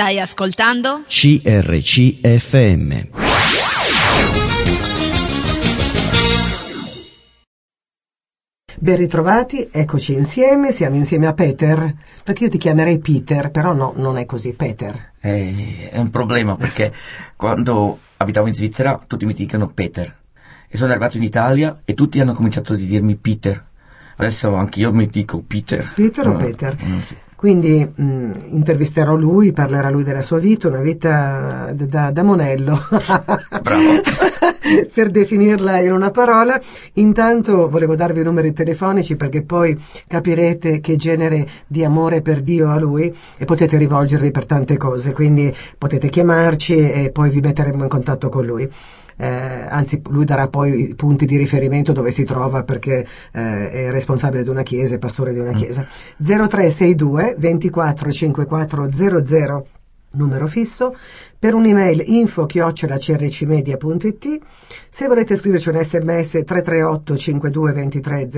Stai ascoltando? CRCFM. Ben ritrovati, eccoci insieme, siamo insieme a Peter, perché io ti chiamerei Peter, però no, non è così, Peter. Eh, è un problema perché quando abitavo in Svizzera tutti mi dicono Peter e sono arrivato in Italia e tutti hanno cominciato a dirmi Peter. Adesso anche io mi dico Peter. Peter o No, Peter? non so. Quindi mh, intervisterò lui, parlerà lui della sua vita, una vita da, da monello. Bravo. per definirla in una parola. Intanto volevo darvi i numeri telefonici perché poi capirete che genere di amore per Dio ha lui e potete rivolgervi per tante cose, quindi potete chiamarci e poi vi metteremo in contatto con lui. Eh, anzi, lui darà poi i punti di riferimento dove si trova perché eh, è responsabile di una chiesa, è pastore di una chiesa. 0362 24 54 00 numero fisso, per un'email info crcmedia.it, se volete scriverci un sms 338 52 23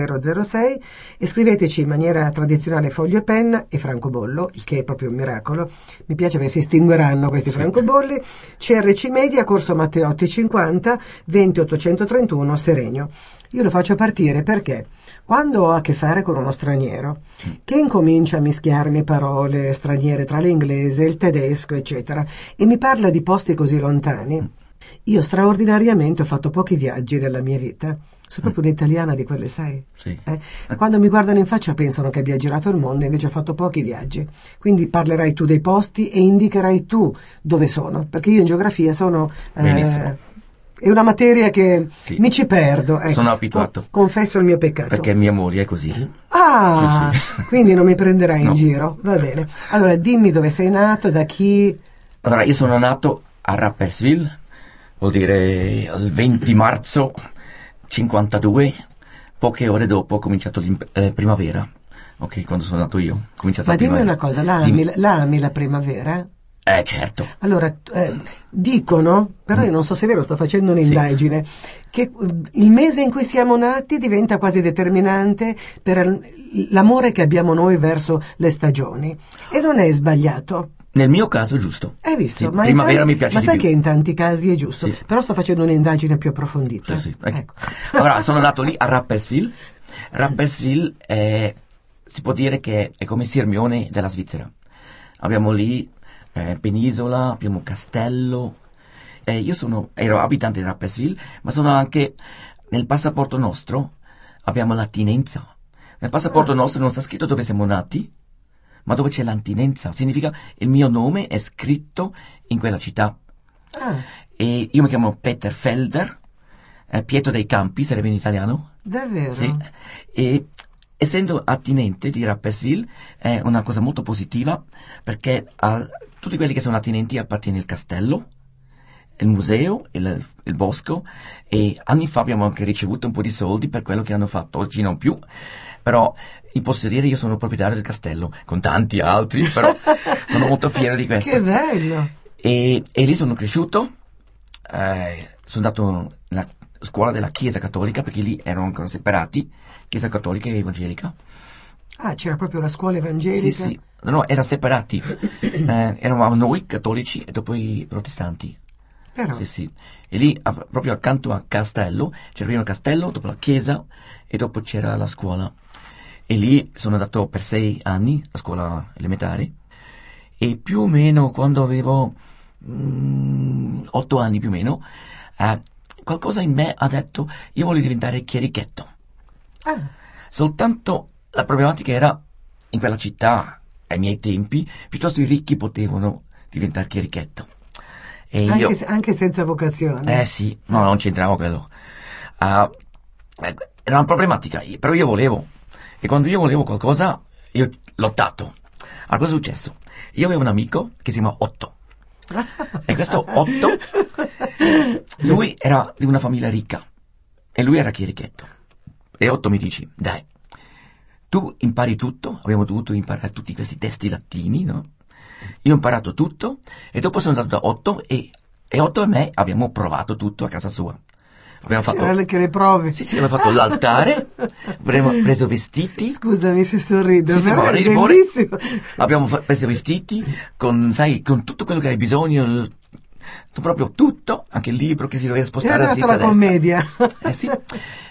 006 e scriveteci in maniera tradizionale foglio e penna e francobollo, il che è proprio un miracolo. Mi piace perché si estingueranno questi francobolli. CRC Media, Corso Matteotti 50, 20 831 Serenio. Io lo faccio partire perché quando ho a che fare con uno straniero che incomincia a mischiarmi parole straniere tra l'inglese, il tedesco, eccetera, e mi parla di posti così lontani, io straordinariamente ho fatto pochi viaggi nella mia vita. Sono proprio un'italiana di quelle, sai? Sì. Eh? Quando mi guardano in faccia pensano che abbia girato il mondo, invece ho fatto pochi viaggi. Quindi parlerai tu dei posti e indicherai tu dove sono, perché io in geografia sono... eh, Benissimo. È una materia che Sì. mi ci perdo. ecco. Sono abituato. Con- confesso il mio peccato. Perché mia moglie è così. Ah, Sì, sì. quindi non mi prenderai in No. giro. Va bene. Allora, dimmi dove sei nato, da chi... Allora, io sono nato a Rapperswil, vuol dire il 20 marzo 52, poche ore dopo ho cominciato la primavera. Ok, quando sono nato io. ho Cominciato Ma dimmi una cosa, la ami, la ami la primavera? Eh, certo. Allora, eh, dicono, però io non so se è vero, sto facendo Mm. Sì. un'indagine, che eh, il mese in cui siamo nati diventa quasi determinante per l'amore che abbiamo noi verso le stagioni. E non è sbagliato. Nel mio caso è giusto. Hai visto? Sì, ma primavera tanti- mi piace Ma sai più. che in tanti casi è giusto. Sì. Però sto facendo un'indagine più approfondita. Sì, sì, ecco. Allora, sono nato lì a Rapperswil. Rapperswil è, si può dire che è come Sirmione della Svizzera. Abbiamo lì eh, penisola, abbiamo castello. Eh, io sono, ero abitante di Rapperswil, ma sono anche nel passaporto nostro abbiamo l'attinenza. Nel passaporto nostro non sta scritto dove siamo nati, ma dove c'è l'attinenza. Significa il mio nome è scritto in quella città. Ah, E io mi chiamo Peter Felder, eh, Pietro dei Campi, sarebbe in italiano. davvero? Sì. E essendo attinente di Rapperswil è una cosa molto positiva perché a tutti quelli che sono attinenti appartiene il castello, il museo, il, il bosco e anni fa abbiamo anche ricevuto un po' di soldi per quello che hanno fatto, oggi non più. Però in posso dire io sono proprietario del castello, con tanti altri, però sono molto fiero di questo. Che bello! E, e lì sono cresciuto, eh, sono andato nella scuola della Chiesa Cattolica, perché lì erano ancora separati, Chiesa Cattolica e Evangelica. Ah, c'era proprio la scuola evangelica? Sì, sì, no, no, erano separati. Eh, eravamo noi cattolici e dopo i protestanti. Però, Sì, sì. E lì, a- proprio accanto a Castello, c'era prima il castello, dopo la chiesa e dopo c'era la scuola. E lì sono andato per sei anni, a scuola elementare. E più o meno quando avevo mm, otto anni più o meno, eh, qualcosa in me ha detto io voglio diventare chierichetto. ah, Soltanto la problematica era in quella città, ai miei tempi, piuttosto i ricchi potevano diventare chierichetto. E io... anche, se- anche senza vocazione. Eh sì, no, non c'entrava quello. Ah, eh, era una problematica, però io volevo. E quando io volevo qualcosa, io lottato. Allora, cosa è successo? Io avevo un amico che si chiama Otto. E questo Otto, lui era di una famiglia ricca. E lui era chierichetto. E Otto mi dice, dai, tu impari tutto, abbiamo dovuto imparare tutti questi testi latini, no? Io ho imparato tutto e dopo sono andato da Otto e, e Otto e me abbiamo provato tutto a casa sua. Abbiamo fatto... Anche le prove. Sì, sì, abbiamo fatto l'altare, abbiamo preso vestiti. Scusami se sorrido, Sì, sì, ma è bellissimo. Abbiamo fa- preso vestiti con, sai, con tutto quello che hai bisogno, il- proprio tutto, anche il libro che si doveva È spostare a arrivata sinistra la commedia. Eh sì.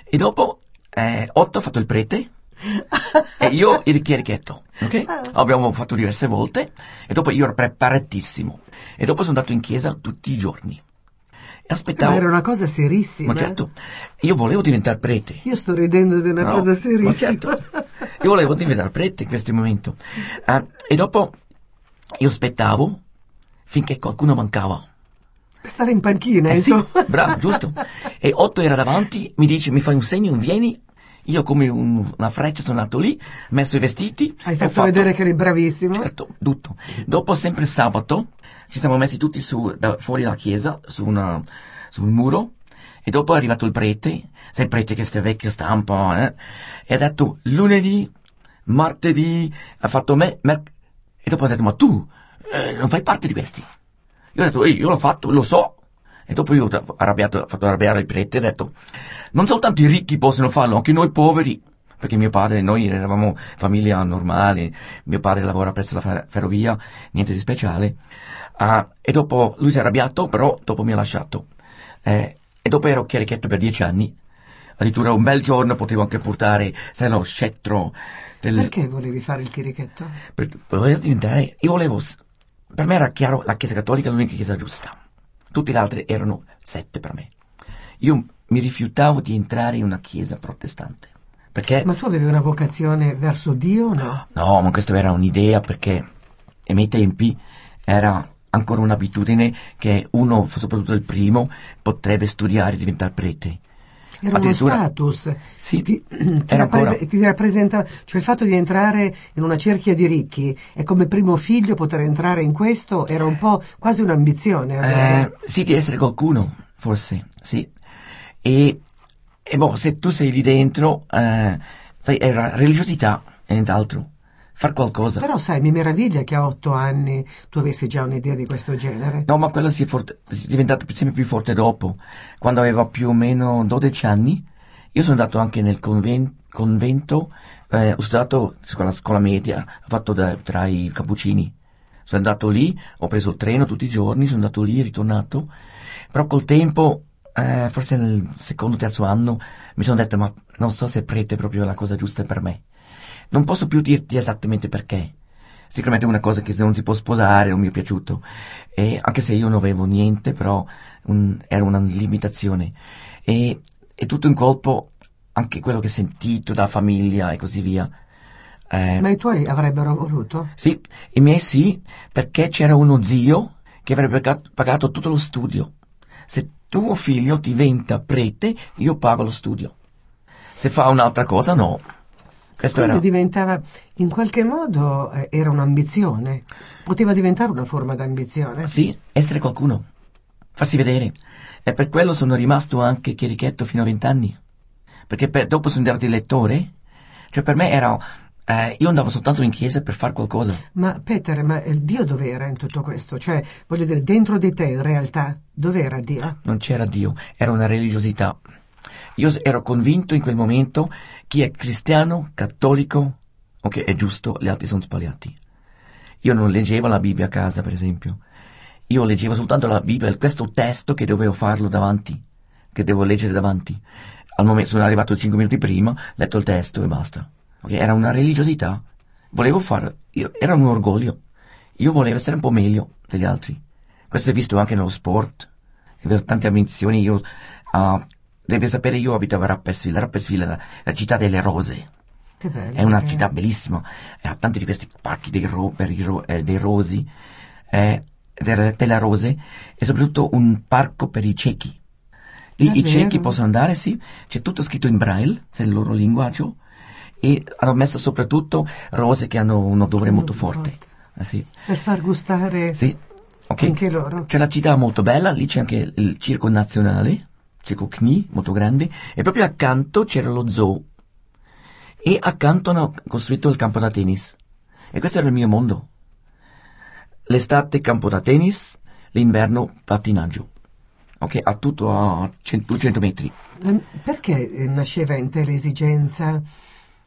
E dopo, eh, Otto ha fatto il prete e io il chierichetto, ok? Abbiamo fatto diverse volte e dopo io ero preparatissimo. E dopo sono andato in chiesa tutti i giorni. E Ma aspettavo... era una cosa serissima. Ma certo, io volevo diventare prete. Io sto ridendo di una No, cosa ma serissima. certo. Io volevo diventare prete in questo momento. Ah, e dopo io aspettavo finché qualcuno mancava. Per stare in panchina, Eh sì, bravo, giusto. E Otto era davanti, mi dice, mi fai un segno, vieni. Io come un- una freccia sono andato lì, messo i vestiti. Hai ho fatto vedere che eri bravissimo. Certo, tutto. Dopo sempre sabato ci siamo messi tutti su, da, fuori dalla chiesa, su, una, su un muro, e dopo è arrivato il prete, sai il prete che sta vecchia stampa, eh? E ha detto lunedì, martedì, ha fatto me, mer- e dopo ha detto ma tu eh, non fai parte di questi. Io ho detto, "Ehi, io l'ho fatto, lo so. E dopo io ho arrabbiato, fatto arrabbiare il prete e ho detto, non soltanto i ricchi possono farlo, anche noi poveri. Perché mio padre, noi eravamo famiglia normale, mio padre lavora presso la fer- ferrovia, niente di speciale. Ah, e dopo lui si è arrabbiato, però dopo mi ha lasciato. Eh, e dopo ero chierichetto per dieci anni. Addirittura un bel giorno potevo anche portare, sai, lo scettro del, Perché volevi fare il chirichetto? per poter diventare, io volevo, per me era chiaro, la Chiesa Cattolica è l'unica Chiesa giusta. Tutte le altre erano sette per me. Io mi rifiutavo di entrare in una Chiesa protestante. Perché, Ma tu avevi una vocazione verso Dio o no? no, ma questa era un'idea perché ai miei tempi era ancora un'abitudine che uno, soprattutto il primo, potrebbe studiare e diventare prete. Era uno Addirittura- status. Sì, ti, ti, era ancora- rapprese- ti rappresenta, cioè il fatto di entrare in una cerchia di ricchi e come primo figlio poter entrare in questo era un po' quasi un'ambizione. Eh, sì, di essere qualcuno, forse, sì. E, e boh, se tu sei lì dentro, eh, sai, era religiosità e nient'altro. Far qualcosa. Però sai, mi meraviglia che a otto anni tu avessi già un'idea di questo genere. No, ma quello si è, forte- è diventato sempre più forte dopo. Quando avevo più o meno 12 anni, io sono andato anche nel conven- convento, eh, ho studiato scuola, scuola media, ho fatto da- tra i cappuccini. Sono andato lì, ho preso il treno tutti i giorni, sono andato lì, ritornato. Però col tempo, eh, forse nel secondo, terzo anno, mi sono detto, ma non so se prete è proprio la cosa giusta per me. Non posso più dirti esattamente perché. Sicuramente è una cosa che non si può sposare, non mi è piaciuto. E anche se io non avevo niente, però un- era una limitazione. E, e tutto in colpo, anche quello che ho sentito da famiglia e così via. Eh, Ma i tuoi avrebbero voluto? sì, i miei sì, perché c'era uno zio che avrebbe pagato, pagato tutto lo studio. Se tuo figlio diventa prete, io pago lo studio. Se fa un'altra cosa, no. Questo Quindi era... diventava, in qualche modo, eh, era un'ambizione. Poteva diventare una forma d'ambizione. Sì, essere qualcuno. Farsi vedere. E per quello sono rimasto anche chierichetto fino a vent'anni. Perché per- dopo sono diventato lettore. Cioè per me era... eh, io andavo soltanto in chiesa per fare qualcosa. Ma Peter, ma eh, Dio dov'era in tutto questo? Cioè, voglio dire, dentro di te in realtà, dov'era Dio? Non c'era Dio, era una religiosità. Io ero convinto in quel momento chi è cristiano, cattolico, ok, è giusto, gli altri sono sbagliati. Io non leggevo la Bibbia a casa, per esempio. Io leggevo soltanto la Bibbia, questo testo che dovevo farlo davanti, che devo leggere davanti. Al momento sono arrivato cinque minuti prima, letto il testo e basta. Ok, Era una religiosità. Volevo fare, io- era un orgoglio. Io volevo essere un po' meglio degli altri. Questo è visto anche nello sport. Avevo tante ambizioni. Io, ah, devi sapere, io abitavo a Rapperswil. Rapperswil è la, la città delle rose. Bello. È una città bellissima. Ha tanti di questi parchi dei, ro- ro- eh, dei rosi, eh, delle, delle rose, e soprattutto un parco per i ciechi. Lì i ciechi possono andare, sì, c'è tutto scritto in braille, se è il loro linguaggio, e hanno messo soprattutto rose che hanno un odore molto forte. Eh, sì. Per far gustare Sì, ok. anche loro. C'è la città molto bella, lì c'è anche il circo nazionale, circo CNI, molto grande, e proprio accanto c'era lo zoo. E accanto hanno costruito il campo da tennis. E questo era il mio mondo. L'estate campo da tennis, l'inverno pattinaggio. ok? A tutto a 100, 200 metri. La- Perché eh, nasceva in te l'esigenza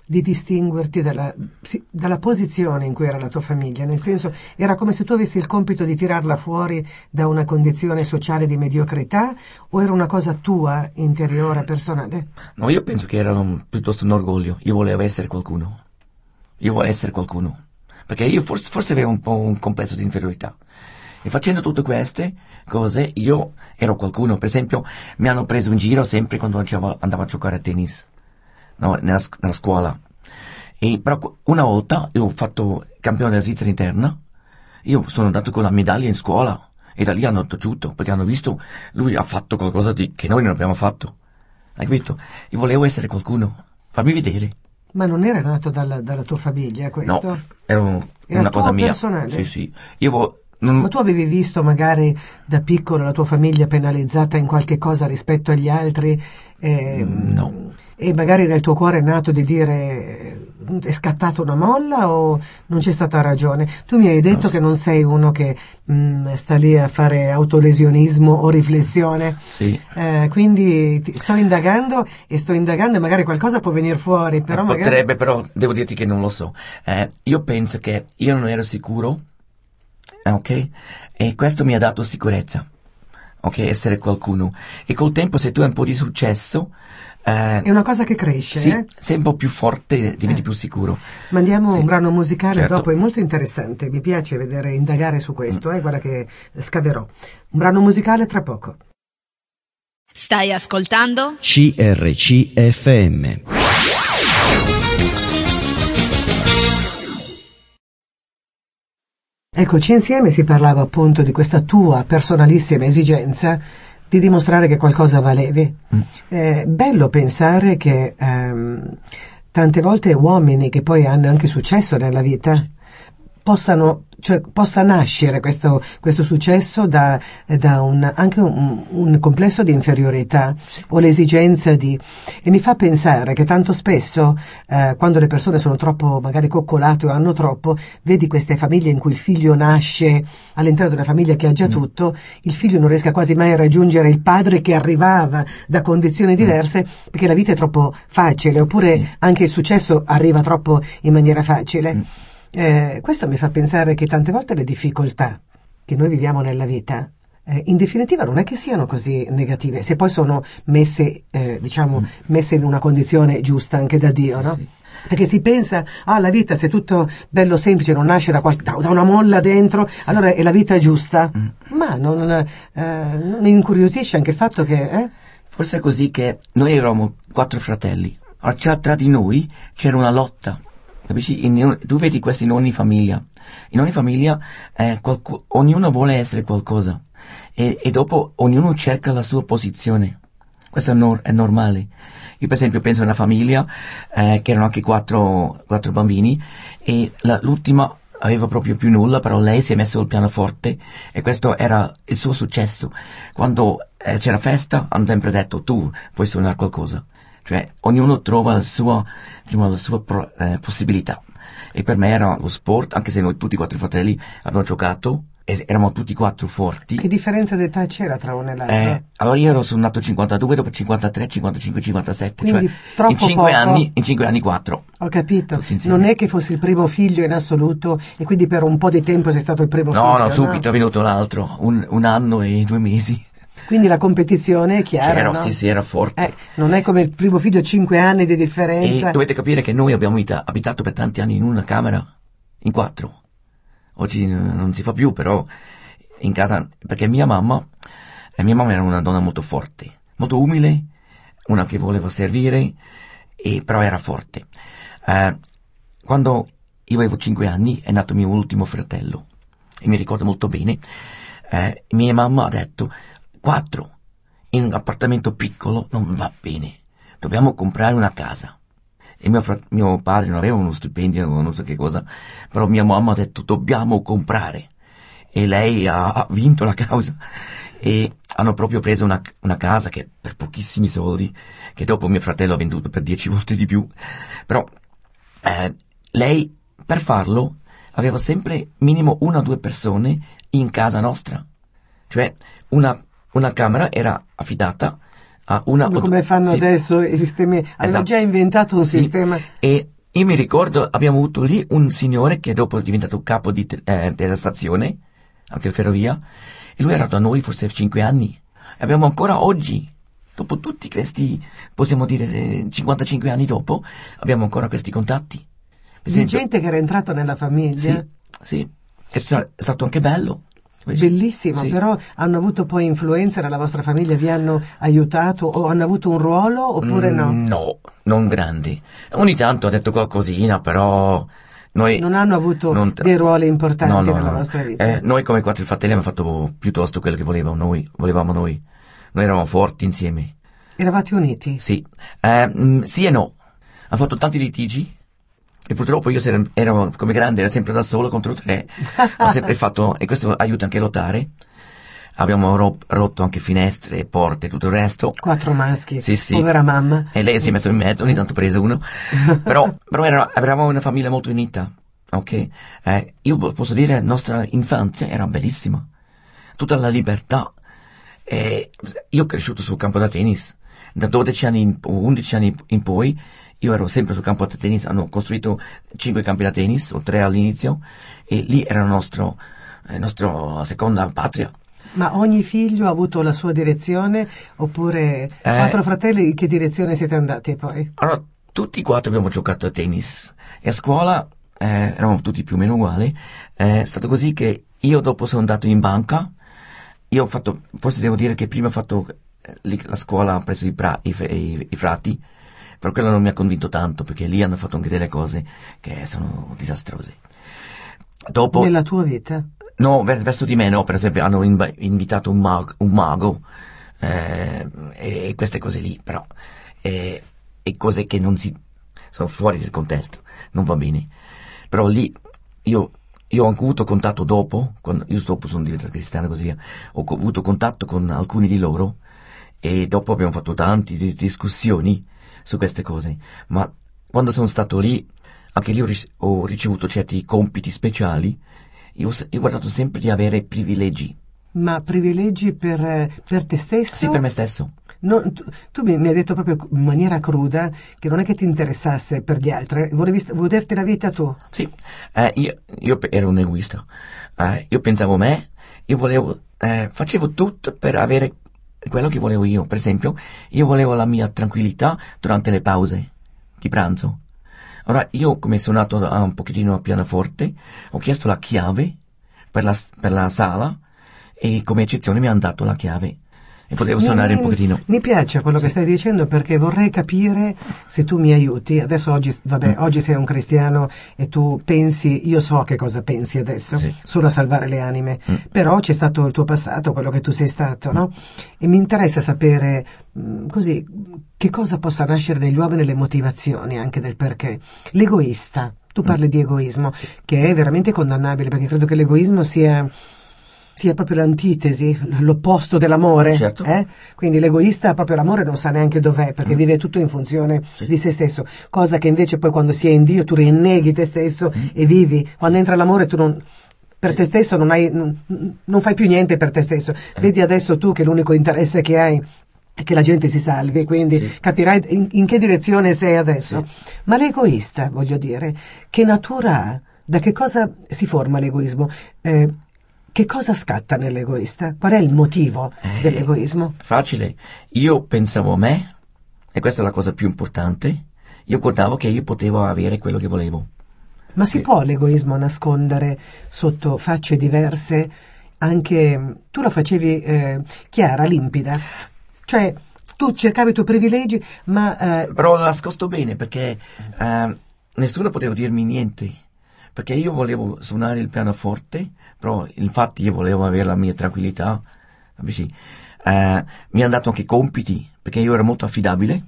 di distinguerti dalla, sì, dalla posizione in cui era la tua famiglia? Nel senso, era come se tu avessi il compito di tirarla fuori da una condizione sociale di mediocrità o era una cosa tua, interiore, personale? No, io penso che era un- piuttosto un orgoglio. Io volevo essere qualcuno. Io volevo essere qualcuno. Perché io forse, forse avevo un po' un complesso di inferiorità. E facendo tutte queste cose, io ero qualcuno. Per esempio, mi hanno preso in giro sempre quando andavo, a giocare a tennis. No, nella, nella scuola. E però una volta io ho fatto campione della Svizzera interna. Io sono andato con la medaglia in scuola. E da lì hanno taciuto, perché hanno visto, lui ha fatto qualcosa di, che noi non abbiamo fatto. Hai capito? Io volevo essere qualcuno. Fammi vedere. Ma non era nato dalla, dalla tua famiglia questo? No, era, un- Era una cosa mia. personale? Sì, sì. Io vo- non- Ma tu avevi visto magari da piccolo la tua famiglia penalizzata in qualche cosa rispetto agli altri? eh, no. E magari nel tuo cuore è nato di dire eh, è scattata una molla o non c'è stata ragione? Tu mi hai detto No, che non sei uno che mm, sta lì a fare autolesionismo o riflessione. Sì. Eh, quindi ti- sto indagando e sto indagando e magari qualcosa può venire fuori, però magari... Potrebbe, però devo dirti che non lo so. Eh, io penso che io non ero sicuro, eh, ok? E questo mi ha dato sicurezza, ok? Essere qualcuno. E col tempo, se tu hai un po' di successo, eh, È una cosa che cresce, sì, eh? sei un po' più forte, diventi Eh. più sicuro. Mandiamo Sì. un brano musicale Certo. dopo, è molto interessante, mi piace vedere, indagare su questo, eh, guarda che scaverò. Un brano musicale tra poco. Stai ascoltando? CRCFM. Eccoci insieme, si parlava appunto di questa tua personalissima esigenza di dimostrare che qualcosa valevi. È bello pensare che ehm, tante volte uomini che poi hanno anche successo nella vita possano, cioè, possa nascere questo, questo successo da, da un, anche un, un complesso di inferiorità o l'esigenza di... E mi fa pensare che tanto spesso, eh, quando le persone sono troppo magari coccolate o hanno troppo, vedi queste famiglie in cui il figlio nasce all'interno di una famiglia che ha già tutto, il figlio non riesca quasi mai a raggiungere il padre che arrivava da condizioni diverse perché la vita è troppo facile, oppure Sì. anche il successo arriva troppo in maniera facile. Eh, questo mi fa pensare che tante volte le difficoltà che noi viviamo nella vita, eh, in definitiva non è che siano così negative, se poi sono messe, eh, diciamo, messe in una condizione giusta anche da Dio, Sì, no? sì. Perché si pensa, ah, la vita se è tutto bello semplice, non nasce da, qual- da- una molla dentro, allora è la vita giusta. Ma non, eh, non mi incuriosisce anche il fatto che, eh? Forse è così che noi eravamo quattro fratelli. C'era- tra di noi c'era una lotta. Capisci? In- tu vedi questo in ogni famiglia. In ogni famiglia eh, qualcu- ognuno vuole essere qualcosa. E, e dopo ognuno cerca la sua posizione. Questo è, nor- è normale. Io per esempio penso a una famiglia eh, che erano anche quattro, quattro bambini e la- l'ultima aveva proprio più nulla, però lei si è messa al pianoforte e questo era il suo successo. Quando eh, c'era festa hanno sempre detto tu puoi suonare qualcosa. Cioè ognuno trova sua, diciamo, la sua pro- eh, possibilità. E per me era lo sport, anche se noi tutti i quattro fratelli abbiamo giocato e eravamo tutti e quattro forti. Che differenza d'età c'era tra uno e l'altro? Eh, allora io ero sono nato 52, dopo 53, 55, 57, Quindi cioè troppo in 5 poco. anni, in 5 anni 4. Ho capito, non è che fossi il primo figlio in assoluto e quindi per un po' di tempo sei stato il primo No, figlio. no, subito è venuto l'altro, un, un anno e due mesi. Quindi la competizione è chiara, C'era, no? sì, sì, era forte. Eh, non è come il primo figlio, cinque anni di E differenza. dovete capire che noi abbiamo abita- abitato per tanti anni in una camera, in quattro. Oggi eh, non si fa più, però in casa, perché mia mamma, eh, mia mamma era una donna molto forte, molto umile, una che voleva servire, e, però era forte. Eh, quando io avevo cinque anni è nato mio ultimo fratello, e mi ricordo molto bene, eh, mia mamma ha detto, quattro, in un appartamento piccolo non va bene, dobbiamo comprare una casa. E mio, frat- mio padre non aveva uno stipendio, non so che cosa, però mia mamma ha detto dobbiamo comprare. E lei ha, vinto la causa. E hanno proprio preso una, una casa che per pochissimi soldi, che dopo mio fratello ha venduto per dieci volte di più. Però eh, lei, per farlo, aveva sempre minimo una o due persone in casa nostra. Cioè, una una camera era affidata a una... Come, come fanno sì. adesso i sistemi? Hanno Esatto. già inventato un Sì. sistema. E io mi ricordo, abbiamo avuto lì un signore che dopo è diventato capo di, eh, della stazione, anche la ferrovia, e lui era da noi forse 5 anni. E abbiamo ancora oggi, dopo tutti questi, possiamo dire eh, 55 anni dopo, abbiamo ancora questi contatti. Per Di esempio- gente che era entrata nella famiglia. Sì, sì. È stato anche bello. Bellissimo, Sì. però hanno avuto poi influenza nella vostra famiglia, vi hanno aiutato o hanno avuto un ruolo oppure no? Mm, No, non grandi. Ogni tanto ha detto qualcosina, però noi... Non hanno avuto non tra- dei ruoli importanti No, no, nella no. vostra vita. Eh, noi come quattro fratelli abbiamo fatto piuttosto quello che volevamo noi. Volevamo noi. Noi eravamo forti insieme. Eravate uniti? Sì. Eh, mm, sì e no. Ha fatto tanti litigi. E purtroppo io ero come grande, ero sempre da solo contro tre. Ho sempre fatto, e questo aiuta anche a lottare. Abbiamo ro- rotto anche finestre, porte, tutto il resto. Quattro maschi, Sì, sì. povera mamma. E lei si è messo in mezzo, ogni tanto prese uno. però, però era- eravamo una famiglia molto unita. Ok? Eh, io po- posso dire, la nostra infanzia era bellissima. Tutta la libertà. E io ho cresciuto sul campo da tennis. Da 12 anni, in, o 11 anni in poi, io ero sempre sul campo da tennis. Hanno costruito 5 campi da tennis, o 3 all'inizio. E lì era la nostra, eh, seconda patria. Ma ogni figlio ha avuto la sua direzione oppure Eh. quattro fratelli in che direzione siete andati poi? Allora, tutti e quattro abbiamo giocato a tennis e a scuola eh, eravamo tutti più o meno uguali. Eh, è stato così che io dopo sono andato in banca, io ho fatto, forse devo dire che prima ho fatto eh, la scuola presso i, pra- i i- i frati, però quello non mi ha convinto tanto perché lì hanno fatto anche delle cose che sono disastrose. Dopo, Nella tua vita? No, ver- verso di me no, per esempio hanno inv- invitato un, mag- un mago eh, e queste cose lì, però eh, e cose che non si sono fuori del contesto, non va bene. Però lì io, io ho anche avuto contatto dopo, quando io dopo sono diventato cristiano e così via, ho avuto contatto con alcuni di loro e dopo abbiamo fatto tante di- discussioni su queste cose, ma quando sono stato lì anche lì ho, ric- ho ricevuto certi compiti speciali io ho, io ho guardato sempre di avere privilegi. Ma privilegi per, per te stesso? Sì, per me stesso. No, tu, tu mi, hai detto proprio in maniera cruda che non è che ti interessasse per gli altri, volevi goderti la vita tu. Sì, eh, io, io ero un egoista. Eh, io pensavo a me, io volevo, eh, facevo tutto per avere quello che volevo io. Per esempio, io volevo la mia tranquillità durante le pause di pranzo. Ora, io come suonato a un pochettino a pianoforte, ho chiesto la chiave per la, per la sala e come eccezione mi hanno dato la chiave. Potevo suonare Mi- un pochettino. Mi piace quello che stai dicendo perché vorrei capire se tu mi aiuti. Adesso oggi, Mm. vabbè, oggi sei un cristiano e tu pensi, io so che cosa pensi adesso, Sì. solo a salvare le anime. Mm. Però c'è stato il tuo passato, quello che tu sei stato, no? E mi interessa sapere mh, così che cosa possa nascere negli uomini le motivazioni anche del perché. L'egoista. Tu Mm. parli di egoismo, che è veramente condannabile perché credo che l'egoismo sia sia proprio l'antitesi, l'opposto dell'amore. Certo. eh? Quindi l'egoista proprio l'amore non sa neanche dov'è, perché Mm. vive tutto in funzione Sì. di se stesso, cosa che invece poi quando si è in Dio tu rinneghi te stesso e vivi. Quando entra l'amore tu non... Per Mm. Sì. te stesso non, hai, non, fai più niente per te stesso. Eh. Vedi adesso tu che l'unico interesse che hai è che la gente si salvi, quindi Sì. capirai in, in che direzione sei adesso. Ma l'egoista, voglio dire, che natura ha? Da che cosa si forma l'egoismo? Eh, che cosa scatta nell'egoista? Qual è il motivo Eh. dell'egoismo? Facile. Io pensavo a me, e questa è la cosa più importante. Io guardavo che io potevo avere quello che volevo. Ma si può l'egoismo nascondere sotto facce diverse? Anche tu lo facevi eh, chiara, limpida. Cioè, tu cercavi i tuoi privilegi, ma eh, Però l'ho nascosto bene perché ehm, nessuno poteva dirmi niente. Perché io volevo suonare il pianoforte, però infatti io volevo avere la mia tranquillità. capisci? Eh, mi hanno dato anche compiti, perché io ero molto affidabile.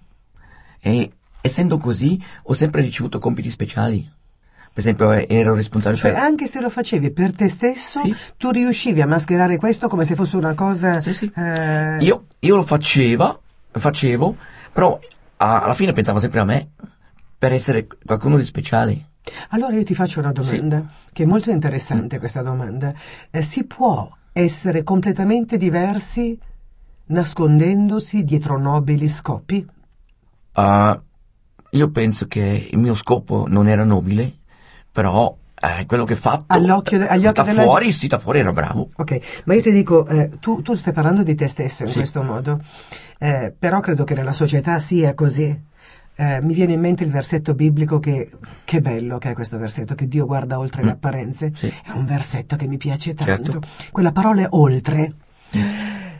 E essendo così ho sempre ricevuto compiti speciali. Per esempio eh, ero responsabile cioè, per... anche se lo facevi per te stesso, Sì. tu riuscivi a mascherare questo come se fosse una cosa... Sì, sì. eh, Io, io lo faceva, facevo, però alla fine pensavo sempre a me per essere qualcuno di speciale. Allora io ti faccio una domanda, che è molto Mm. interessante questa domanda. Eh, si può essere completamente diversi nascondendosi dietro nobili scopi? Ah, io penso che il mio scopo non era nobile, però eh, quello che ho fatto All'occhio de- agli occhi da della fuori, sì, da fuori era bravo. Ok, ma io ti dico, eh, tu, tu stai parlando di te stesso in Sì. questo modo, eh, però credo che nella società sia così. Eh, mi viene in mente il versetto biblico che, che bello che è questo versetto, che Dio guarda oltre le apparenze. Mm. Sì. È un versetto che mi piace tanto. Certo. Quella parola oltre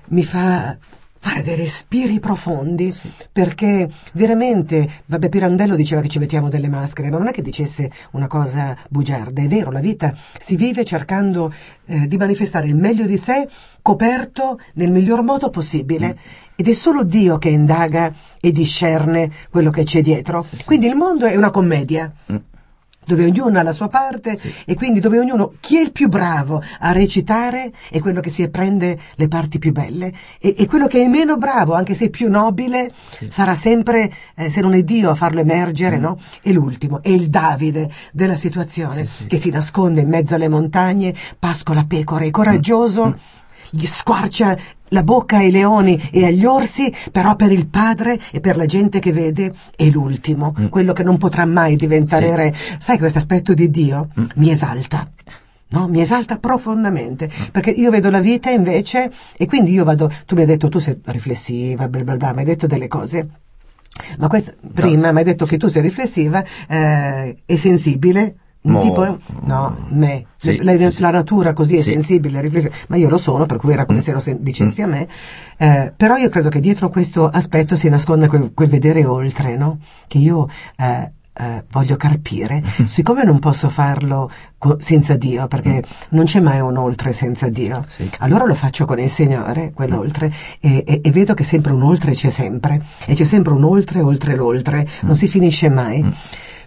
mi fa fare dei respiri profondi perché veramente, vabbè Pirandello diceva che ci mettiamo delle maschere, ma non è che dicesse una cosa bugiarda, è vero, la vita si vive cercando eh, di manifestare il meglio di sé coperto nel miglior modo possibile. Ed è solo Dio che indaga e discerne quello che c'è dietro. Quindi il mondo è una commedia Mm. dove ognuno ha la sua parte e quindi dove ognuno, chi è il più bravo a recitare è quello che si prende le parti più belle. E, e quello che è meno bravo, anche se più nobile, sarà sempre, eh, se non è Dio a farlo emergere, no? È l'ultimo, è il Davide della situazione che si nasconde in mezzo alle montagne, pascola pecore, è coraggioso, gli squarcia la bocca ai leoni e agli orsi, però per il padre e per la gente che vede è l'ultimo, quello che non potrà mai diventare Sì. re. Sai questo aspetto di Dio mi esalta. No, mi esalta profondamente perché io vedo la vita invece e quindi io vado. Tu mi hai detto tu sei riflessiva, bla bla bla, mi hai detto delle cose. Ma questa, prima mi hai detto che tu sei riflessiva eh, e sensibile. Un Mo- tipo, no, me, Sì, la, sì. la natura così è Sì. sensibile, riflessiva, ma io lo sono, per cui era come se lo sen- dicessi a me. Eh, però io credo che dietro questo aspetto si nasconda quel, quel vedere oltre, no? Che io eh, eh, voglio carpire. Siccome non posso farlo co- senza Dio, perché non c'è mai un oltre senza Dio, Sì. allora lo faccio con il Signore, quell'oltre, e, e- e vedo che sempre un oltre c'è sempre, e c'è sempre un oltre oltre l'oltre, non si finisce mai.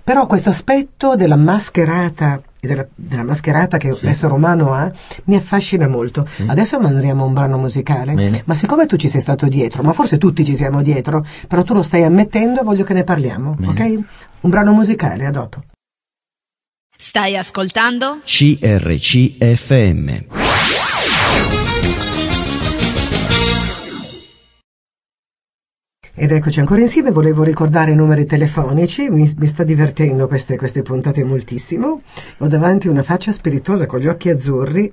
Però questo aspetto della mascherata, e della, della mascherata che l'essere umano ha, mi affascina molto. Adesso mandriamo un brano musicale, Bene. ma siccome tu ci sei stato dietro, ma forse tutti ci siamo dietro, però tu lo stai ammettendo, voglio che ne parliamo, Bene. ok? Un brano musicale, a dopo. Stai ascoltando? CRCFM. Ed eccoci ancora insieme, volevo ricordare i numeri telefonici, mi, mi sta divertendo queste, queste puntate moltissimo. Ho davanti una faccia spiritosa con gli occhi azzurri,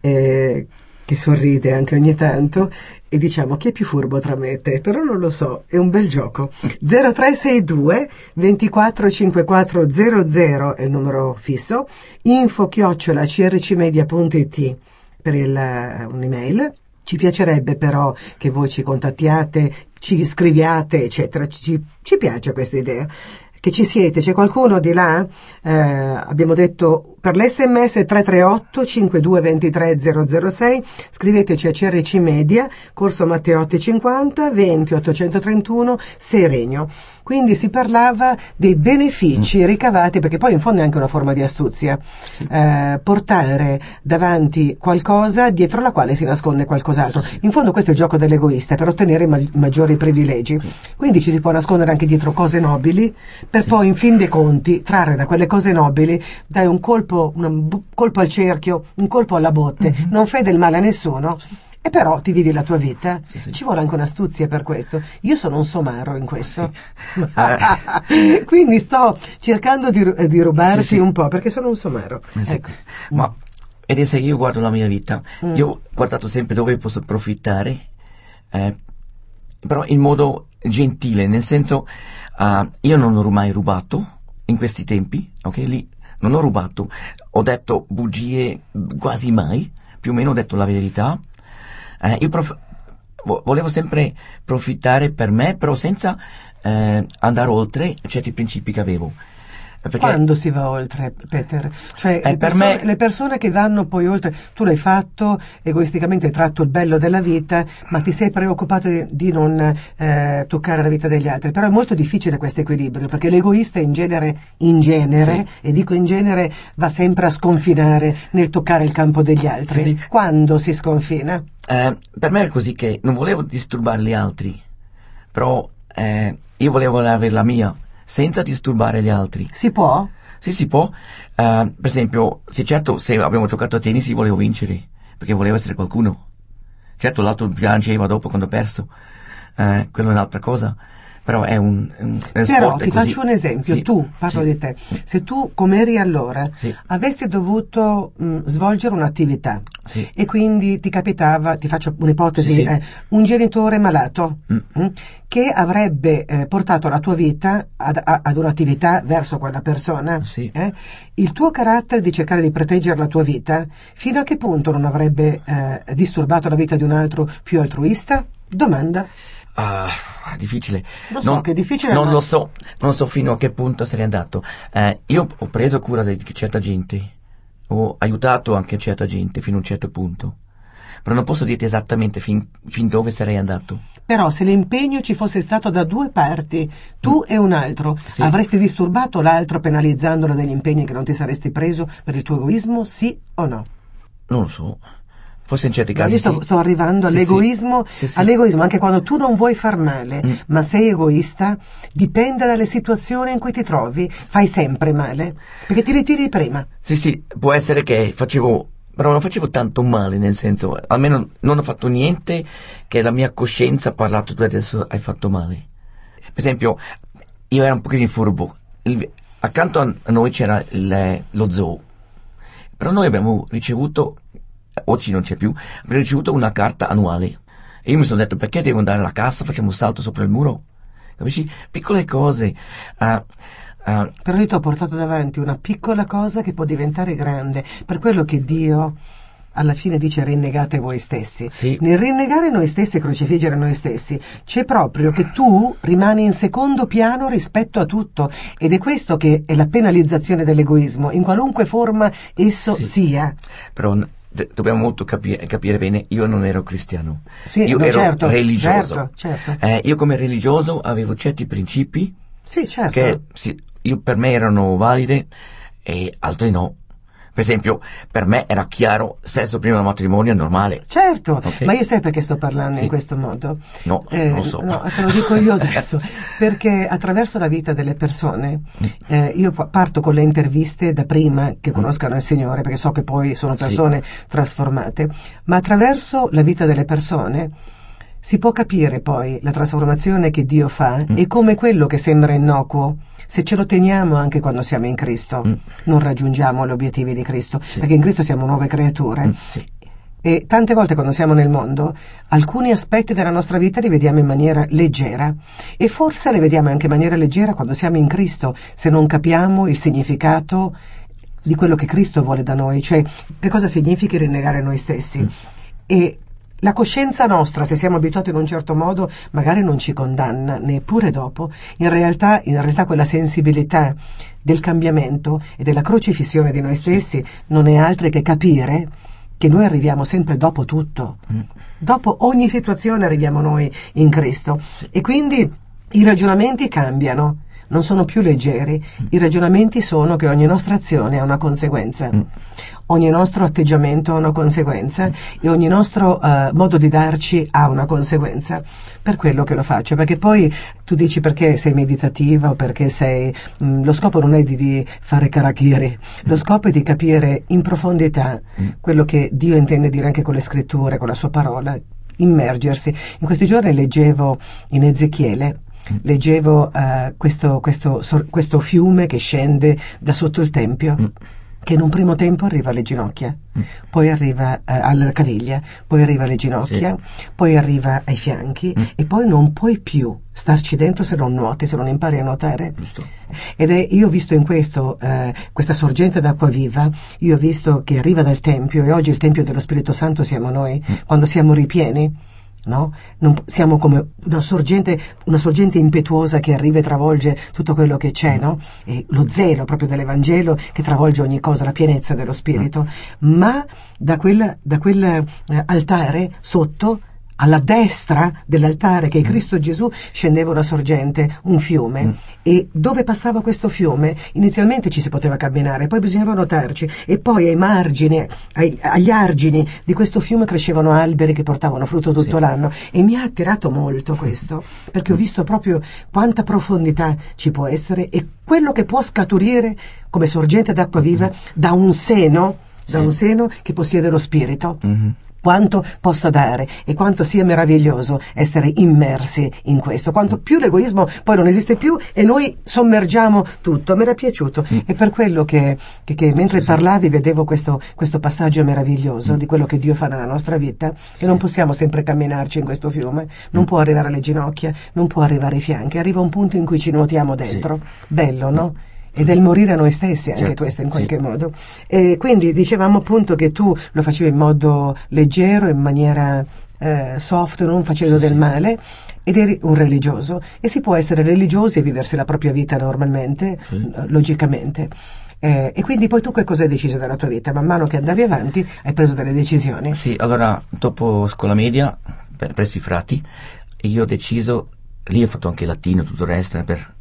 eh, che sorride anche ogni tanto, e diciamo chi è più furbo tra me e te, però non lo so, è un bel gioco. 0362 245400 è il numero fisso, info chiocciola crcmedia.it per il, eh, un'email. Ci piacerebbe però che voi ci contattiate, ci scriviate, eccetera. Ci, ci piace questa idea. Che ci siete? C'è qualcuno di là? Eh, abbiamo detto per l'SMS 338 5223 006, scriveteci a CRC Media, Corso Matteotti 50 20 831 Serenio. Quindi si parlava dei benefici ricavati, perché poi in fondo è anche una forma di astuzia, eh, portare davanti qualcosa dietro la quale si nasconde qualcos'altro. In fondo questo è il gioco dell'egoista, per ottenere ma- maggiori privilegi. Quindi ci si può nascondere anche dietro cose nobili, per poi in fin dei conti trarre da quelle cose nobili, dai un colpo, un bu- colpo al cerchio, un colpo alla botte, non fai del male a nessuno. E però ti vivi la tua vita. Sì, sì. Ci vuole anche un'astuzia per questo. Io sono un somaro in questo. Eh. Quindi sto cercando di, ru- di rubarti Sì, sì. un po' perché sono un somaro. Eh sì. Ecco. Ma ed è se io guardo la mia vita, Mm. io ho guardato sempre dove posso approfittare, eh, però in modo gentile, nel senso ah, io non ho mai rubato in questi tempi, ok? Lì non ho rubato, ho detto bugie quasi mai, più o meno ho detto la verità. Eh, io prof- vo- volevo sempre profittare per me, però senza eh, andare oltre certi principi che avevo. Perché Quando si va oltre, Peter? Cioè, Eh, le, per persone, me- le persone che vanno poi oltre, tu l'hai fatto, egoisticamente hai tratto il bello della vita, ma ti sei preoccupato di, di non eh, toccare la vita degli altri. Però è molto difficile questo equilibrio, perché l'egoista in genere, in genere, e dico in genere, va sempre a sconfinare nel toccare il campo degli altri. Sì, sì. Quando si sconfina? Eh, per me è così che non volevo disturbare gli altri, però eh, io volevo avere la mia, senza disturbare gli altri. Si può? Sì, si può. Eh, per esempio, se certo, se abbiamo giocato a tennis io volevo vincere, perché volevo essere qualcuno. Certo, l'altro piangeva dopo quando ho perso, eh, quello è un'altra cosa, però è un, un è Però è ti faccio un esempio, Sì, tu, parlo sì. di te, se tu come eri allora Sì. avessi dovuto mh, svolgere un'attività e quindi ti capitava, ti faccio un'ipotesi, eh, un genitore malato Mm. mh, che avrebbe eh, portato la tua vita ad, ad un'attività verso quella persona, eh, il tuo carattere di cercare di proteggere la tua vita, fino a che punto non avrebbe eh, disturbato la vita di un altro più altruista? Domanda. Ah, difficile. Lo so che è difficile, Non ma- lo so, non so fino a che punto sarei andato. Eh, io ho preso cura di certa gente, ho aiutato anche certa gente fino a un certo punto, però non posso dirti esattamente fin, fin dove sarei andato. Però se l'impegno ci fosse stato da due parti, tu e un altro, Mm. Sì. avresti disturbato l'altro penalizzandolo degli impegni che non ti saresti preso per il tuo egoismo, sì o no? Non lo so. Forse in certi casi Io sto, sto arrivando all'egoismo, sì. Sì, all'egoismo, anche quando tu non vuoi far male, Mm. ma sei egoista, dipende dalle situazioni in cui ti trovi, fai sempre male, perché ti ritiri prima. Sì, sì, può essere che facevo, però non facevo tanto male, nel senso, almeno non ho fatto niente che la mia coscienza ha parlato tu adesso hai fatto male. Per esempio, io ero un pochino furbo, Il- accanto a a noi c'era il- lo zoo, però noi abbiamo ricevuto, oggi non c'è più, abbiamo ricevuto una carta annuale. E io mi sono detto, perché devo andare alla cassa, facciamo un salto sopra il muro? Capisci? Piccole cose. ah, ah, Però io ti ho portato davanti una piccola cosa che può diventare grande, per quello che Dio alla fine dice rinnegate voi stessi. Sì. Nel rinnegare noi stessi e crocifiggere noi stessi c'è proprio che tu rimani in secondo piano rispetto a tutto ed è questo che è la penalizzazione dell'egoismo, in qualunque forma esso Sì. sia. Però d- dobbiamo molto capi- capire bene, io non ero cristiano, Sì, io no, ero certo, religioso. certo, certo. Eh, io come religioso avevo certi principi Sì, certo. che sì, io- per me erano valide e altri no. Per esempio, per me era chiaro, sesso prima del matrimonio è normale. Certo, Ok. ma io sai perché sto parlando Sì. in questo modo? No, Eh, non lo so. no, te lo dico io adesso, perché attraverso la vita delle persone, eh, io pa- parto con le interviste da prima che conoscano il Signore, perché so che poi sono Sì. persone trasformate, ma attraverso la vita delle persone si può capire poi la trasformazione che Dio fa Mm. e come quello che sembra innocuo, se ce lo teniamo anche quando siamo in Cristo, Mm. non raggiungiamo gli obiettivi di Cristo, Sì. perché in Cristo siamo nuove creature. Mm, sì. E tante volte quando siamo nel mondo, alcuni aspetti della nostra vita li vediamo in maniera leggera e forse li vediamo anche in maniera leggera quando siamo in Cristo, se non capiamo il significato di quello che Cristo vuole da noi, cioè che cosa significa rinnegare noi stessi. E la coscienza nostra, se siamo abituati in un certo modo, magari non ci condanna neppure dopo. In realtà, in realtà quella sensibilità del cambiamento e della crocifissione di noi stessi non è altro che capire che noi arriviamo sempre dopo tutto. Dopo ogni situazione arriviamo noi in Cristo. E quindi i ragionamenti cambiano, non sono più leggeri. I ragionamenti sono che ogni nostra azione ha una conseguenza. Ogni nostro atteggiamento ha una conseguenza e ogni nostro eh, modo di darci ha una conseguenza. Per quello che lo faccio, perché poi tu dici perché sei meditativa o perché sei... mh, lo scopo non è di, di fare karakiri, lo scopo è di capire in profondità quello che Dio intende dire anche con le scritture, con la sua parola, immergersi. In questi giorni leggevo in Ezechiele, leggevo eh, questo, questo, sor- questo fiume che scende da sotto il Tempio. Che in un primo tempo arriva alle ginocchia, poi arriva eh, alla caviglia, poi arriva alle ginocchia, poi arriva ai fianchi e poi non puoi più starci dentro se non nuoti, se non impari a nuotare. Giusto. Ed è, io ho visto in questo, eh, questa sorgente d'acqua viva, io ho visto che arriva dal Tempio e oggi il Tempio dello Spirito Santo siamo noi, quando siamo ripieni. No? Non- siamo come una sorgente, una sorgente impetuosa che arriva e travolge tutto quello che c'è, no? E lo zelo proprio dell'Evangelo che travolge ogni cosa, la pienezza dello Spirito. Ma da quel, da quel eh, altare sotto alla destra dell'altare che è Cristo Gesù scendeva una sorgente, un fiume e dove passava questo fiume inizialmente ci si poteva camminare, poi bisognava nuotarci e poi ai margini, ai- agli argini di questo fiume crescevano alberi che portavano frutto tutto Sì. l'anno e mi ha attirato molto questo perché ho visto proprio quanta profondità ci può essere e quello che può scaturire come sorgente d'acqua viva da un seno, da Sì. un seno che possiede lo spirito. Mhm. Quanto possa dare e quanto sia meraviglioso essere immersi in questo, quanto più l'egoismo poi non esiste più e noi sommergiamo tutto. Mi era piaciuto Mm. e per quello che, che- che mentre parlavi vedevo questo, questo passaggio meraviglioso Mm. di quello che Dio fa nella nostra vita, che non possiamo sempre camminarci in questo fiume, non Mm. può arrivare alle ginocchia, non può arrivare ai fianchi, arriva un punto in cui ci nuotiamo dentro. Bello, no? E del morire a noi stessi anche Certo, questo in sì. qualche modo. E quindi dicevamo appunto che tu lo facevi in modo leggero, in maniera eh, soft, non facendo del male, ed eri un religioso. E si può essere religiosi e viversi la propria vita normalmente, Sì. eh, logicamente. Eh, e quindi poi tu che cosa hai deciso della tua vita? Man mano che andavi avanti hai preso delle decisioni. Sì, allora, dopo scuola media, presso i frati, io ho deciso, lì ho fatto anche latino e tutto il resto, eh, per-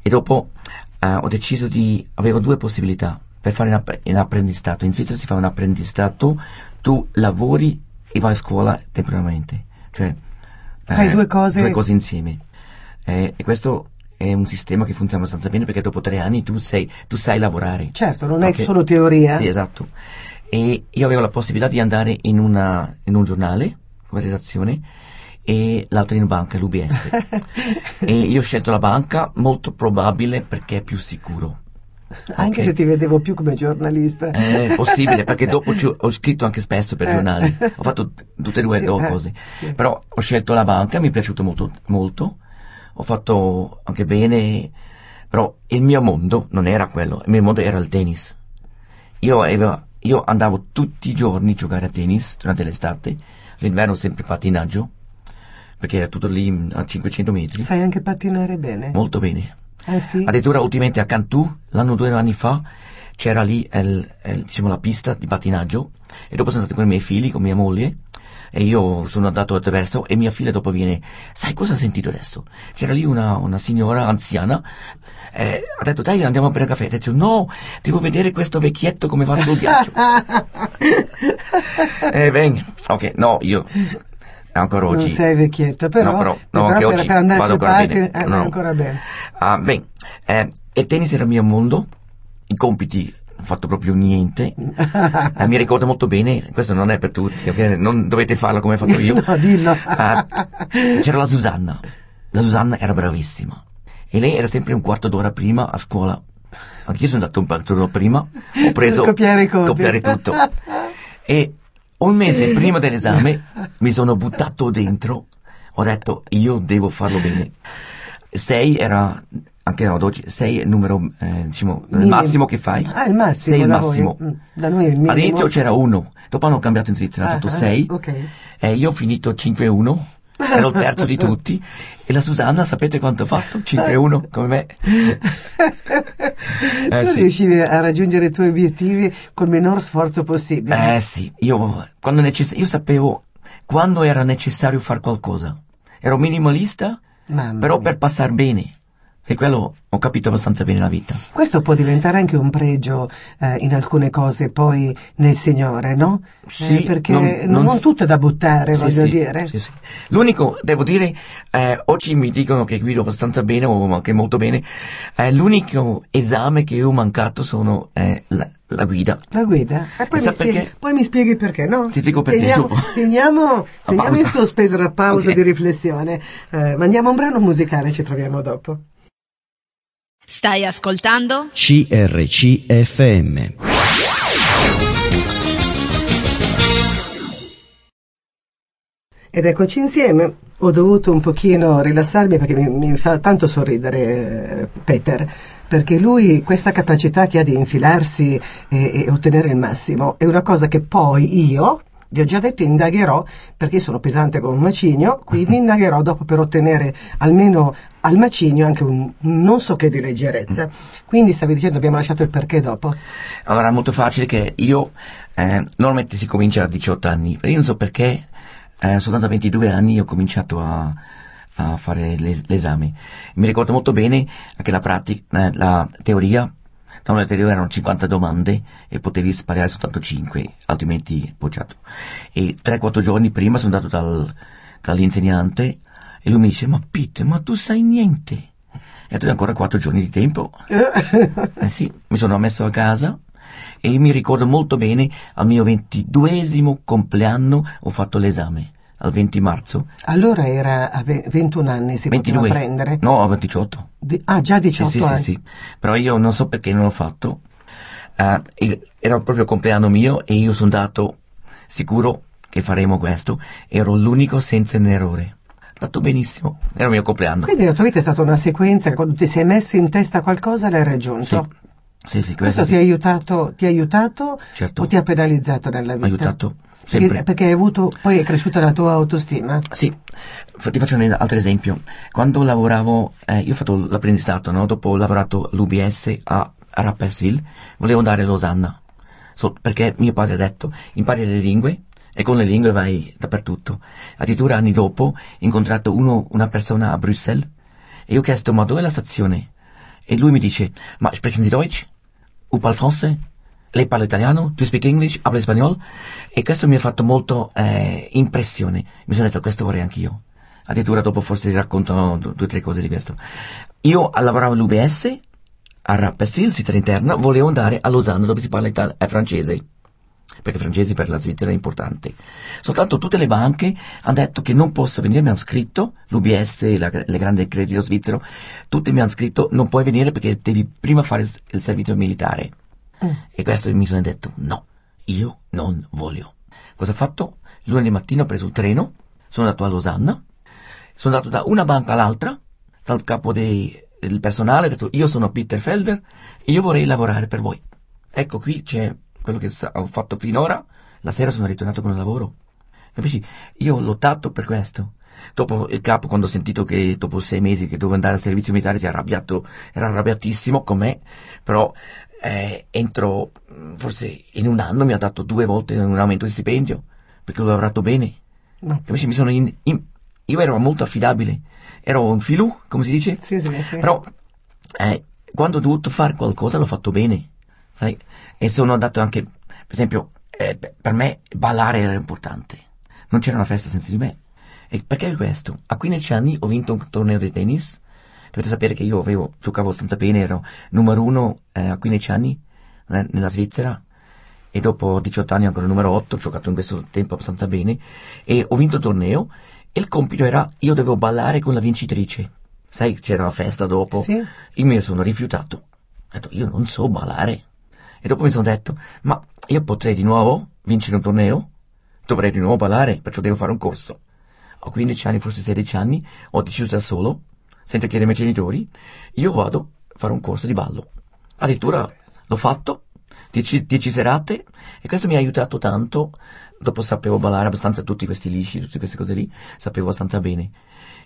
e dopo eh, ho deciso di, avevo due possibilità per fare un, app- un apprendistato. In Svizzera si fa un apprendistato, tu lavori e vai a scuola temporaneamente. Cioè, Fai due cose- due cose insieme. Eh, e questo è un sistema che funziona abbastanza bene perché dopo tre anni tu, sei, tu sai lavorare. Certo, non è Ok. solo teoria. Sì, esatto. E io avevo la possibilità di andare in, una, in un giornale come redazione e l'altro in banca, l'UBS. e io ho scelto la banca, molto probabile perché è più sicuro. Anche Ok. se ti vedevo più come giornalista. È possibile perché dopo ho, scritto anche spesso per Eh. giornali, ho fatto tutte e due Sì, eh, cose. sì. Però ho scelto la banca, mi è piaciuto molto, molto, ho fatto anche bene, però il mio mondo non era quello, il mio mondo era il tennis. Io, avevo- io andavo tutti i giorni a giocare a tennis durante l'estate, l'inverno sempre pattinaggio, perché era tutto lì mm, a 500 metri, Sai anche pattinare bene. molto bene. Ah sì? Addirittura ultimamente a Cantù, l'anno due anni fa, c'era lì il- il- diciamo, la pista di pattinaggio e dopo sono andato con i miei figli, con mia moglie e io sono andato attraverso e mia figlia dopo viene, sai cosa ho sentito adesso? C'era lì una, una signora anziana, eh, ha detto dai andiamo a bere caffè, ho detto no, devo vedere questo vecchietto come va sul ghiaccio. e bene, ok, no, io ancora oggi... Non sei vecchietto, però, No, però, no, però per, oggi per andare vado ancora palchi bene. eh, No, ancora bene. Ah, bene, eh, il tennis era il mio mondo, i compiti ho fatto proprio niente, Eh, mi ricordo molto bene, questo non è per tutti, ok? Non dovete farlo come ho fatto io. No, dillo. Ah, c'era la Susanna, la Susanna era bravissima e lei era sempre un quarto d'ora prima a scuola. Anch'io sono andato un quarto d'ora prima, ho preso copiare copiare tutto. E un mese prima dell'esame mi sono buttato dentro, ho detto io devo farlo bene. 6 era, anche ad oggi, 6 è il numero, eh, diciamo, il massimo che fai. Ah, il massimo. Sei il massimo. Voi. Mm, Da noi è il minimo. All'inizio c'era 1, dopo hanno cambiato in Svizzera, hanno Ah, fatto ah, 6. ok. E io ho finito 5-1, ero il terzo di tutti. E la Susanna, sapete quanto ha fatto? 5-1, come me. Eh, tu sì. riuscivi a raggiungere i tuoi obiettivi col minor sforzo possibile. Eh sì, io, quando necess- io sapevo quando era necessario fare qualcosa. Ero minimalista, Mamma però mia. per passare bene. E quello ho capito abbastanza bene la vita. Questo può diventare anche un pregio eh, in alcune cose poi nel Signore, no? Sì, Eh, perché non- non, non non s- tutto è da buttare, Sì, voglio sì, dire. sì, sì. L'unico, devo dire, eh, oggi mi dicono che guido abbastanza bene o anche molto bene. eh, l'unico esame che ho mancato sono eh, la, la guida. La guida? E poi, mi spieghi, perché? poi mi spieghi perché, no? Ti dico perché Teniamo, dopo. teniamo, teniamo in sospeso una pausa Ok. di riflessione. Eh, mandiamo un brano musicale, ci troviamo dopo. Stai ascoltando? CRCFM. Ed eccoci insieme. Ho dovuto un pochino rilassarmi perché mi, mi fa tanto sorridere eh, Peter, perché lui questa capacità che ha di infilarsi e, e ottenere il massimo è una cosa che poi io, vi ho già detto, indagherò perché sono pesante come un macigno, quindi indagherò dopo per ottenere almeno al macigno anche un, non so che di leggerezza. Quindi stavi dicendo abbiamo lasciato il perché dopo. Allora è molto facile che io, eh, normalmente si comincia a 18 anni, io non so perché, eh, soltanto a 22 anni ho cominciato a, a fare l'es- l'esame. Mi ricordo molto bene che la pratica, eh, la teoria, no, la teoria erano 50 domande e potevi sparare soltanto 5, altrimenti bocciato. E 3-4 giorni prima sono andato dal, dall'insegnante e lui mi dice, ma Pete, ma tu sai niente. E tu hai ancora 4 giorni di tempo. Eh sì, mi sono messo a casa, E mi ricordo molto bene, al mio ventiduesimo compleanno ho fatto l'esame, al 20 marzo. Allora era a ve- 21 anni, si 22. poteva prendere? No, a 18. Di- ah, già 18 sì, sì, sì, sì. Però io non so perché non l'ho fatto. E- era proprio compleanno mio e io sono andato sicuro che faremo questo. Ero l'unico senza un errore. Fatto benissimo. Era il mio compleanno. Quindi la tua vita è stata una sequenza che quando ti sei messo in testa qualcosa l'hai raggiunto. Sì, sì, Questo questo ti ha sì. aiutato, ti ha aiutato Certo. o ti ha penalizzato nella vita? aiutato. Perché, Sempre. perché hai avuto, poi è cresciuta la tua autostima? Sì, ti faccio un altro esempio. Quando lavoravo, eh, io ho fatto l'apprendistato, no? Dopo ho lavorato all'UBS a, a Rapperswil, volevo andare a Losanna. So- perché mio padre ha detto, impari le lingue e con le lingue vai dappertutto. Addirittura anni dopo ho incontrato uno, una persona a Bruxelles e ho chiesto, ma dov'è la stazione? E lui mi dice, ma sprechen Sie Deutsch? U parli francese? Lei parla italiano? Tu speak English? Parla spagnolo? E questo mi ha fatto molto eh, impressione. Mi sono detto, questo vorrei anch'io. Addirittura dopo forse ti racconto du- due o tre cose di questo. Io lavoravo all'UBS, a Rapperswil, Svizzera interna, volevo andare a Losanna dove si parla itali- eh, francese. Perché francese per la Svizzera è importante. Soltanto tutte le banche hanno detto che non posso venire, mi hanno scritto, l'UBS, la, le grandi credito svizzero, tutte mi hanno scritto non puoi venire perché devi prima fare il servizio militare. E questo mi sono detto no, io non voglio. Cosa ho fatto? Lunedì mattina ho preso il treno, sono andato a Losanna, sono andato da una banca all'altra, dal capo dei- del personale, ho detto io sono Peter Felder e io vorrei lavorare per voi. Ecco qui c'è quello che ho fatto finora, la sera sono ritornato con il lavoro. Capisci? Io ho lottato per questo. Dopo il capo, quando ho sentito che dopo sei mesi che dovevo andare al servizio militare, si è arrabbiato, era arrabbiatissimo con me, però eh, entro, forse in un anno mi ha dato due volte un aumento di stipendio, perché ho lavorato bene. No. Capisci? Mi sono in- in- io ero molto affidabile, ero un filù, come si dice? Sì, sì, sì. Però eh, quando ho dovuto fare qualcosa l'ho fatto bene, sai? E sono andato anche, per esempio, eh, per me ballare era importante. Non c'era una festa senza di me. E perché questo? A 15 anni ho vinto un torneo di tennis. Dovete sapere che io avevo, giocavo abbastanza bene, ero numero uno eh, a 15 anni eh, nella Svizzera. E dopo 18 anni ancora numero 8, ho giocato in questo tempo abbastanza bene. E ho vinto il torneo. E il compito era, io dovevo ballare con la vincitrice. Sai, c'era una festa dopo. Sì. Io mi sono rifiutato. Ho detto, io non so ballare. E dopo mi sono detto, ma io potrei di nuovo vincere un torneo? Dovrei di nuovo ballare, perciò devo fare un corso. Ho 15 anni, forse 16 anni, ho deciso da solo, senza chiedere ai miei genitori, io vado a fare un corso di ballo. Addirittura l'ho fatto, 10 10 serate, e questo mi ha aiutato tanto. Dopo sapevo ballare abbastanza tutti questi lisci, tutte queste cose lì, sapevo abbastanza bene.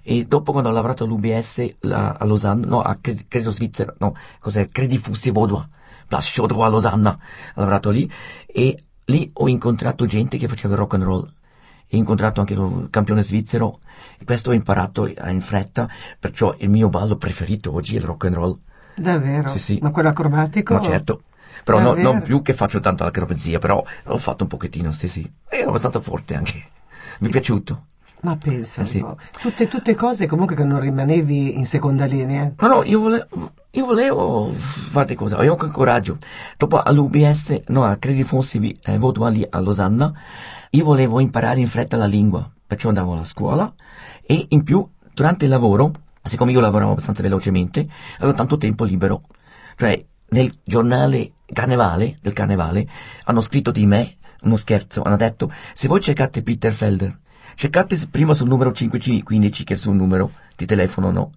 E dopo quando ho lavorato all'UBS la- a Losanna, no, a Cre- Credito Svizzero, no, cos'è? Credit Fosse Vaudois, Place Chaudron a Losanna, ho lavorato lì, e lì ho incontrato gente che faceva rock and roll. Ho incontrato anche il campione svizzero, e questo ho imparato in fretta, perciò il mio ballo preferito oggi è il rock and roll. Davvero? Sì, sì. Ma quello acrobatico? Ma certo. Però no- non più che faccio tanto l'acrobazia, però ho fatto un pochettino, sì sì. E ero abbastanza forte anche. Mi è piaciuto. Ma pensa Eh sì. Tutte, tutte cose comunque che non rimanevi in seconda linea. No, no, io volevo, io volevo fare cose, avevo anche coraggio. Dopo all'UBS, no, a Credit Fosse vi- eh, Vaudois lì a Losanna, io volevo imparare in fretta la lingua, perciò andavo alla scuola e in più, durante il lavoro, siccome io lavoravo abbastanza velocemente, avevo tanto tempo libero. Cioè, nel giornale carnevale, del carnevale, hanno scritto di me uno scherzo, hanno detto, se voi cercate Peter Felder, cercate prima sul numero 515 che è sul numero di telefono, no?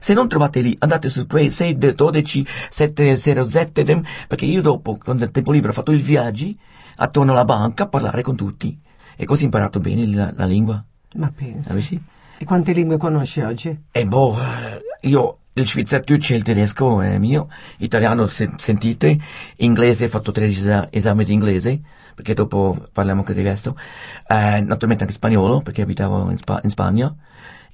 Se non trovate lì, andate su quei 6 12 707 dem, perché io dopo, con del tempo libero, ho fatto i viaggi attorno alla banca a parlare con tutti. E così ho imparato bene la, la lingua. Ma pensa. Capisci? E quante lingue conosci oggi? E boh, eh, io il svizzertuccio e il tedesco è mio, italiano se- sentite, inglese ho fatto 13 esa- esami di inglese, perché dopo parliamo anche di questo, eh, naturalmente anche spagnolo, perché abitavo in, Spa- in Spagna,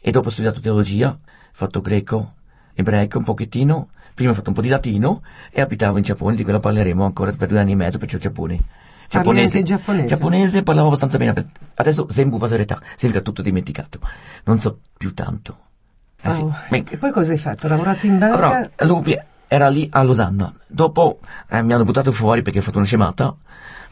e dopo ho studiato teologia, ho fatto greco, ebraico un pochettino, prima ho fatto un po' di latino, e abitavo in Giappone, di quello parleremo ancora per due anni e mezzo, perché ho Giappone. Anche giapponese? Giapponese parlavo abbastanza bene, adesso Zenbu Vasoreta, significa tutto dimenticato, non so più tanto. Eh sì. Oh, Ma- E poi cosa hai fatto? Lavorato in banca? allora, all'UB era lì a Losanna. Dopo eh, mi hanno buttato fuori perché ho fatto una scemata,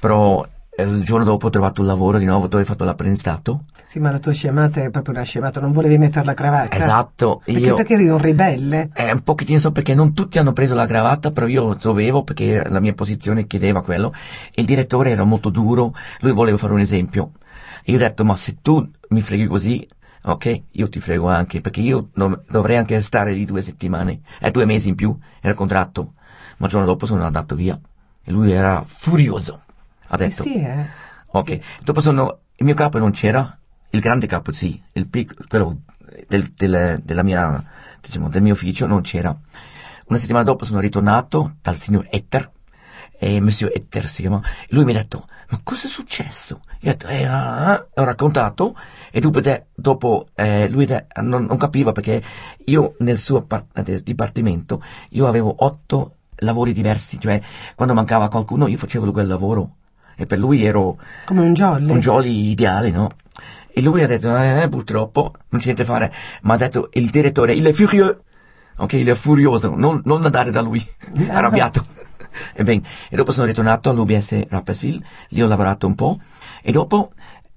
però eh, il giorno dopo ho trovato un lavoro di nuovo dove ho fatto l'apprendistato. Sì, ma la tua scemata è proprio una scemata, non volevi mettere la cravatta? Esatto, Perché, io... perché eri un ribelle? Eh, un pochettino so perché non tutti hanno preso la cravatta, però io dovevo perché la mia posizione chiedeva quello. Il direttore era molto duro, lui voleva fare un esempio. Io ho detto, ma se tu mi freghi così, ok, io ti frego anche, perché io dovrei anche stare lì due settimane, eh, due mesi in più, era il contratto. Ma il giorno dopo sono andato via. E lui era furioso. Ha Eh detto, sì, eh. ok. Dopo sono, il mio capo non c'era, il grande capo sì, il pic, quello del, del- della mia, diciamo, del mio ufficio non c'era. Una settimana dopo sono ritornato dal signor Etter, e Monsieur Etter si chiama, e lui mi ha detto, ma cosa è successo? Io ho detto, eh, ah, ah", ho raccontato, e dopo, de- dopo eh, lui de- non, non capiva perché io nel suo par- eh, dipartimento, io avevo otto lavori diversi, cioè quando mancava qualcuno io facevo quel lavoro, e per lui ero Come un jolly. un jolly ideale, no? E lui ha detto, eh, purtroppo non c'è niente da fare, ma ha detto il direttore, il è furieux, ok, il è furioso, non, non andare da lui, arrabbiato. E bene, e dopo sono ritornato all'UBS Rapperswil, lì ho lavorato un po', e dopo,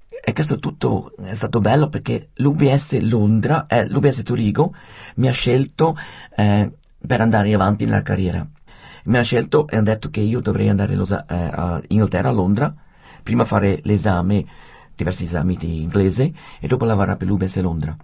e questo tutto è stato bello perché l'UBS Londra, eh, l'UBS Zurigo mi ha scelto eh, per andare avanti nella carriera. Mi ha scelto e hanno detto che io dovrei andare a Losa- eh, a Inghilterra, a Londra, prima fare l'esame, diversi esami di inglese, e dopo lavorare per l'UBS Londra.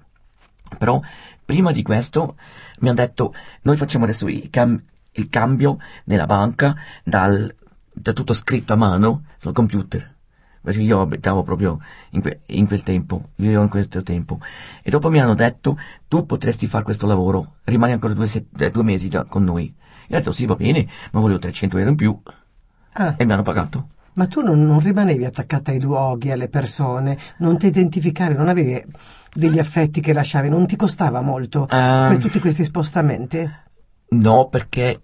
Però prima di questo mi hanno detto noi facciamo adesso il, cam- il cambio nella banca dal, da tutto scritto a mano sul computer. Perché io abitavo proprio in, que- in quel tempo, vivevo in quel tempo. E dopo mi hanno detto tu potresti fare questo lavoro, rimani ancora due, eh, due mesi da- con noi. Io ho detto sì va bene, ma volevo 300 euro in più Ah, e mi hanno pagato. ma tu non, non rimanevi attaccata ai luoghi, alle persone, non ti identificavi, non avevi degli affetti che lasciavi, non ti costava molto que- tutti questi spostamenti? No, perché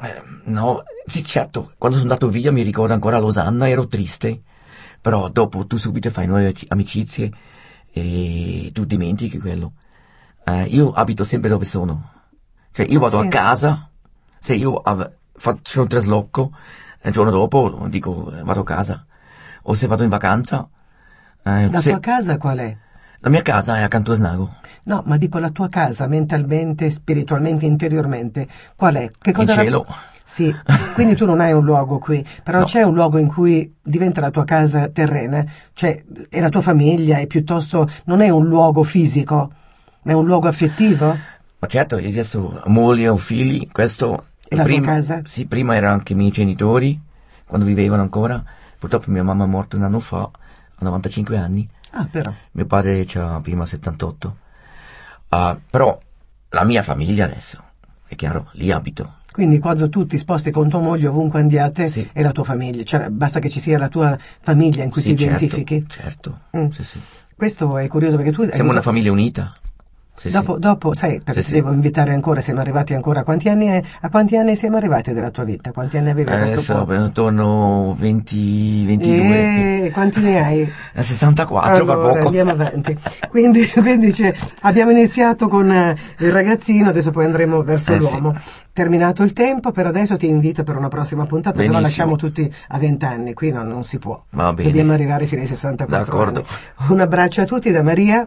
eh, no, sì certo, quando sono andato via mi ricordo ancora a Losanna, ero triste, però dopo tu subito fai nuove ci- amicizie e tu dimentichi quello. Eh, io abito sempre dove sono, cioè io vado Sì. a casa, se io faccio un trasloco, il giorno dopo dico eh, vado a casa, o se vado in vacanza, eh, La se- tua casa qual è? la mia casa è accanto a Snago, No, ma dico la tua casa, mentalmente, spiritualmente, interiormente, qual è? Che cosa cielo. Sì, quindi tu non hai un luogo qui, però No. c'è un luogo in cui diventa la tua casa terrena, cioè è la tua famiglia, è piuttosto, non è un luogo fisico, ma è un luogo affettivo? Ma certo, io adesso ho moglie, ho figli, questo... E la prima, casa? Sì, prima erano anche i miei genitori, quando vivevano ancora. Purtroppo mia mamma è morta un anno fa, a 95 anni. Ah, però. Mio padre c'ha prima 78. Ah, però la mia famiglia adesso, è chiaro, lì abito. Quindi quando tu ti sposti con tua moglie ovunque andiate Sì. è la tua famiglia, cioè basta che ci sia la tua famiglia in cui sì, ti identifichi. certo, certo. Mm. Sì, sì. Questo è curioso perché tu... hai Siamo una famiglia unita. Sì, Dopo, sì. dopo, sai, perché Sì, ti devo invitare ancora, siamo arrivati ancora, a quanti anni, è- a quanti anni siamo arrivati della tua vita? Quanti anni avevi a questo Adesso punto? intorno 20, 22. Eh, quanti ne hai? Eh, 64 va allora, poco. andiamo avanti. Quindi, quindi abbiamo iniziato con eh, il ragazzino, adesso poi andremo verso Eh, l'uomo. Terminato il tempo, per adesso ti invito per una prossima puntata, se no lasciamo tutti a 20 anni, qui no, non si può. Dobbiamo arrivare fino ai 64 D'accordo. anni. Un abbraccio a tutti da Maria,